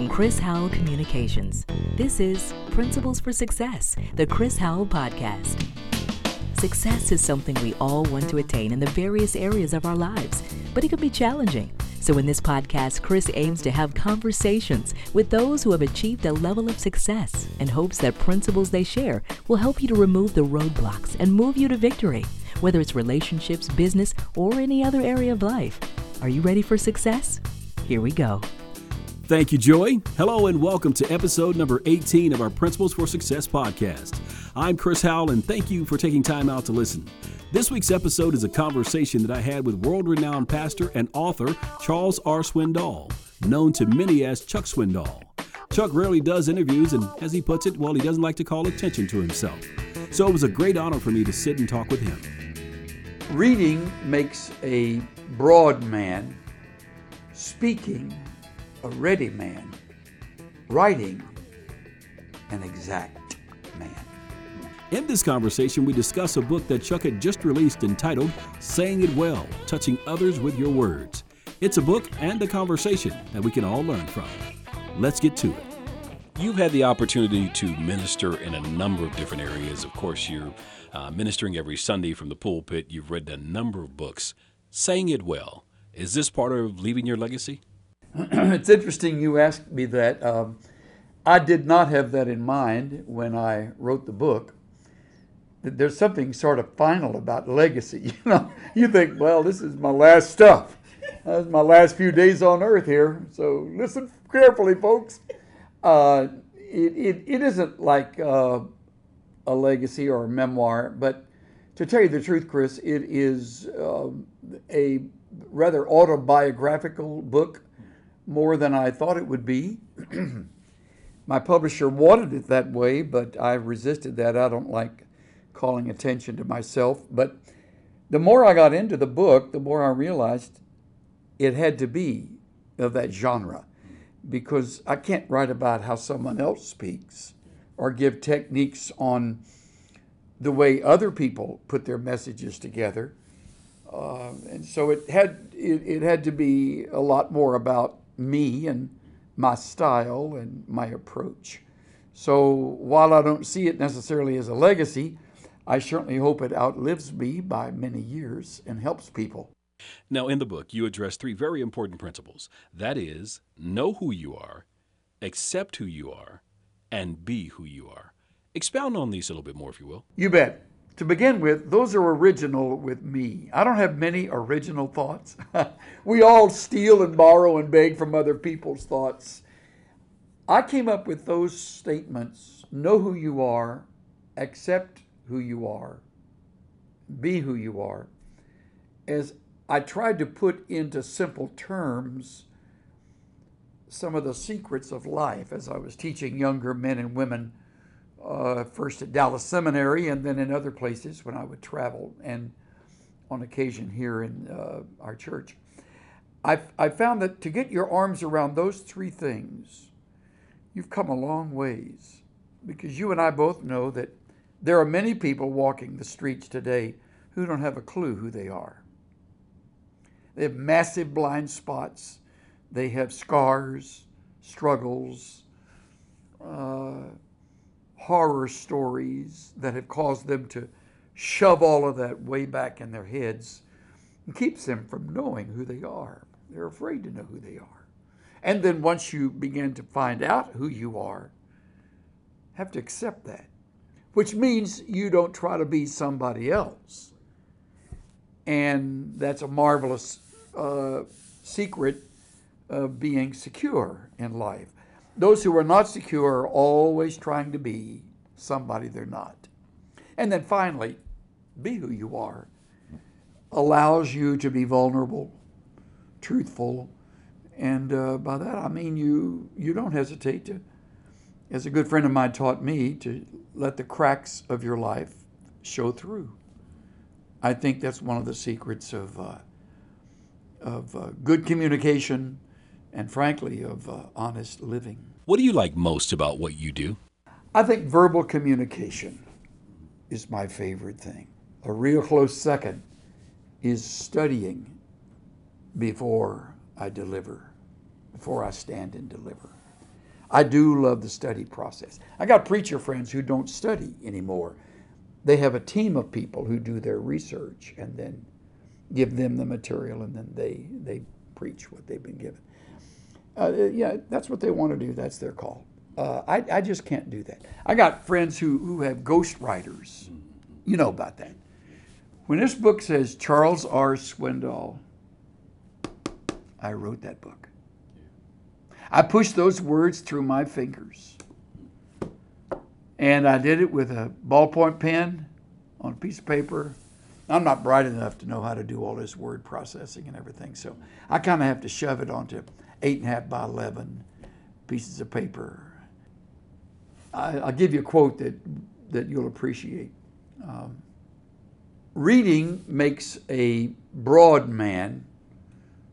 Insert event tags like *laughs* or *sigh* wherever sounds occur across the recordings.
from Chris Howell Communications. This is Principles for Success, the Chris Howell Podcast. Success is something we all want to attain in the various areas of our lives, but it can be challenging. So, in this podcast, Chris aims to have conversations with those who have achieved a level of success and hopes that principles they share will help you to remove the roadblocks and move you to victory, whether it's relationships, business, or any other area of life. Are you ready for success? Here we go. Thank you, Joy. Hello, and welcome to episode number 18 of our Principles for Success podcast. I'm Chris Howell, and thank you for taking time out to listen. This week's episode is a conversation that I had with world renowned pastor and author Charles R. Swindoll, known to many as Chuck Swindoll. Chuck rarely does interviews, and as he puts it, well, he doesn't like to call attention to himself. So it was a great honor for me to sit and talk with him. Reading makes a broad man, speaking a ready man, writing an exact man. In this conversation, we discuss a book that Chuck had just released entitled Saying It Well Touching Others with Your Words. It's a book and a conversation that we can all learn from. Let's get to it. You've had the opportunity to minister in a number of different areas. Of course, you're uh, ministering every Sunday from the pulpit. You've read a number of books. Saying It Well. Is this part of leaving your legacy? *clears throat* it's interesting you asked me that. Um, I did not have that in mind when I wrote the book. There's something sort of final about legacy. *laughs* You know, you think, well, this is my last stuff. That's my last few days on earth here. So listen carefully, folks. Uh, it, it, it isn't like uh, a legacy or a memoir, but to tell you the truth, Chris, it is uh, a rather autobiographical book more than I thought it would be. *clears throat* My publisher wanted it that way, but I resisted that. I don't like calling attention to myself. But the more I got into the book, the more I realized it had to be of that genre because I can't write about how someone else speaks or give techniques on the way other people put their messages together. Uh, and so it had it, it had to be a lot more about me and my style and my approach. So while I don't see it necessarily as a legacy, I certainly hope it outlives me by many years and helps people. Now, in the book, you address three very important principles that is, know who you are, accept who you are, and be who you are. Expound on these a little bit more, if you will. You bet to begin with, those are original with me. I don't have many original thoughts. *laughs* we all steal and borrow and beg from other people's thoughts. I came up with those statements know who you are, accept who you are, be who you are, as I tried to put into simple terms some of the secrets of life as I was teaching younger men and women uh, first at Dallas Seminary and then in other places when I would travel and on occasion here in uh, our church. I've, I found that to get your arms around those three things, you've come a long ways because you and I both know that there are many people walking the streets today who don't have a clue who they are. They have massive blind spots, they have scars, struggles, uh, horror stories that have caused them to shove all of that way back in their heads and keeps them from knowing who they are. They're afraid to know who they are. And then once you begin to find out who you are, have to accept that, which means you don't try to be somebody else. And that's a marvelous uh, secret of being secure in life. Those who are not secure are always trying to be somebody they're not. And then finally, be who you are allows you to be vulnerable, truthful, and uh, by that I mean you you don't hesitate to, as a good friend of mine taught me, to let the cracks of your life show through. I think that's one of the secrets of uh, of uh, good communication, and frankly of uh, honest living. What do you like most about what you do? I think verbal communication is my favorite thing. A real close second is studying before I deliver, before I stand and deliver. I do love the study process. I got preacher friends who don't study anymore. They have a team of people who do their research and then give them the material and then they, they preach what they've been given. Uh, yeah, that's what they want to do. That's their call. Uh, I, I just can't do that. I got friends who, who have ghost writers. You know about that. When this book says Charles R. Swindoll, I wrote that book. I pushed those words through my fingers. And I did it with a ballpoint pen on a piece of paper. I'm not bright enough to know how to do all this word processing and everything, so I kind of have to shove it onto eight and a half by 11 pieces of paper. I, will give you a quote that, that you'll appreciate. Um, Reading makes a broad man,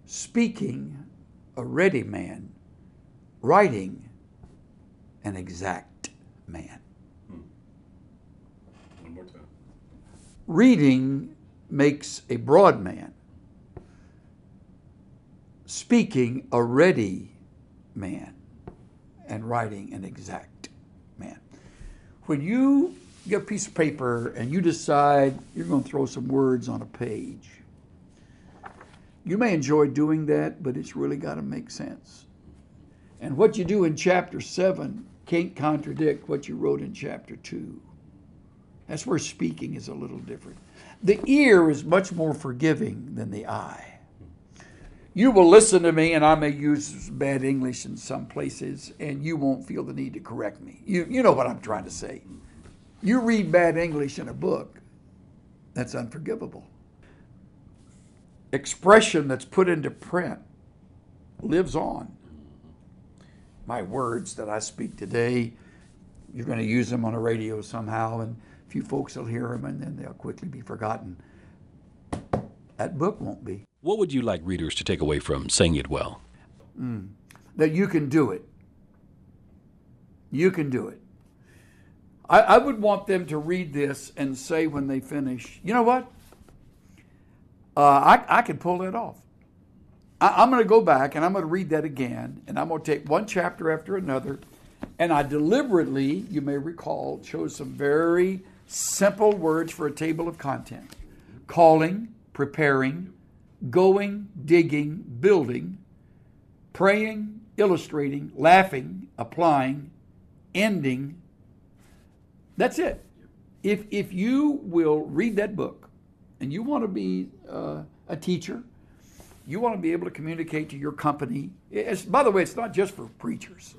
speaking a ready man, writing an exact man. Hmm. One more time. Reading makes a broad man, speaking a ready man, and writing an exact man. When you get a piece of paper and you decide you're going to throw some words on a page, you may enjoy doing that, but it's really got to make sense. And what you do in chapter 7 can't contradict what you wrote in chapter 2. That's where speaking is a little different. The ear is much more forgiving than the eye. You will listen to me, and I may use bad English in some places, and you won't feel the need to correct me. You, you know what I'm trying to say. You read bad English in a book, that's unforgivable. Expression that's put into print lives on. My words that I speak today, you're going to use them on a radio somehow, and few folks will hear them, and then they'll quickly be forgotten. That book won't be. What would you like readers to take away from saying it well? Mm. That you can do it. You can do it. I, I would want them to read this and say when they finish, you know what? Uh, I, I can pull that off. I, am going to go back and I'm going to read that again, and I'm going to take one chapter after another. And I deliberately, you may recall, chose some very simple words for a table of content calling, preparing, going, digging, building, praying, illustrating, laughing, applying, ending, that's it. If, if you will read that book and you want to be uh, a teacher, you want to be able to communicate to your company. It's, by the way, it's not just for preachers.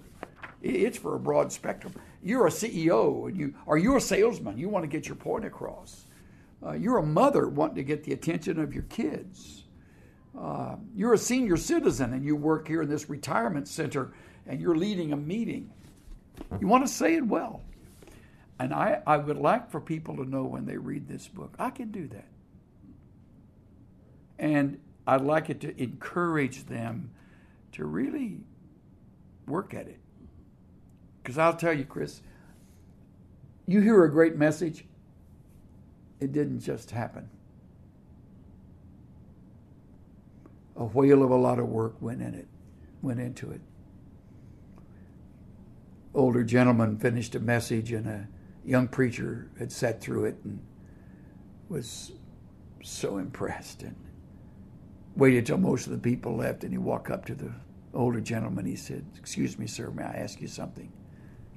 It's for a broad spectrum. You're a CEO, and you are you a salesman. You want to get your point across. Uh, you're a mother wanting to get the attention of your kids. Uh, you're a senior citizen, and you work here in this retirement center, and you're leading a meeting. You want to say it well. And I, I would like for people to know when they read this book, I can do that. And I'd like it to encourage them to really work at it. Because I'll tell you, Chris, you hear a great message, it didn't just happen. A whale of a lot of work went in it, went into it. Older gentleman finished a message and a young preacher had sat through it and was so impressed and waited till most of the people left and he walked up to the older gentleman he said excuse me sir may i ask you something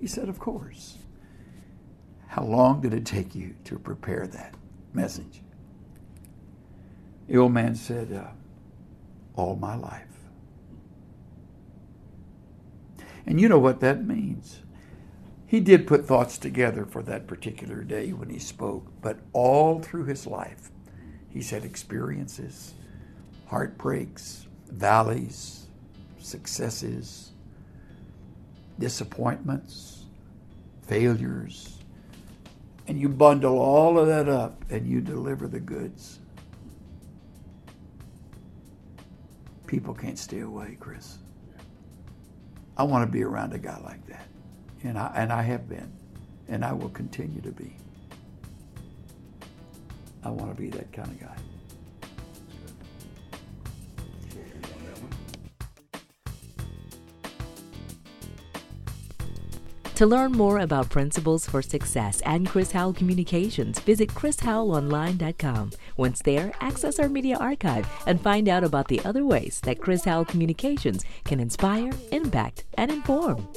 he said of course. How long did it take you to prepare that message? The old man said uh, all my life. And you know what that means. He did put thoughts together for that particular day when he spoke, but all through his life, he's had experiences, heartbreaks, valleys, successes, disappointments, failures. And you bundle all of that up and you deliver the goods. People can't stay away, Chris. I want to be around a guy like that. And I, and I have been, and I will continue to be. I want to be that kind of guy. To learn more about Principles for Success and Chris Howell Communications, visit chrishowellonline.com. Once there, access our media archive and find out about the other ways that Chris Howell Communications can inspire, impact, and inform.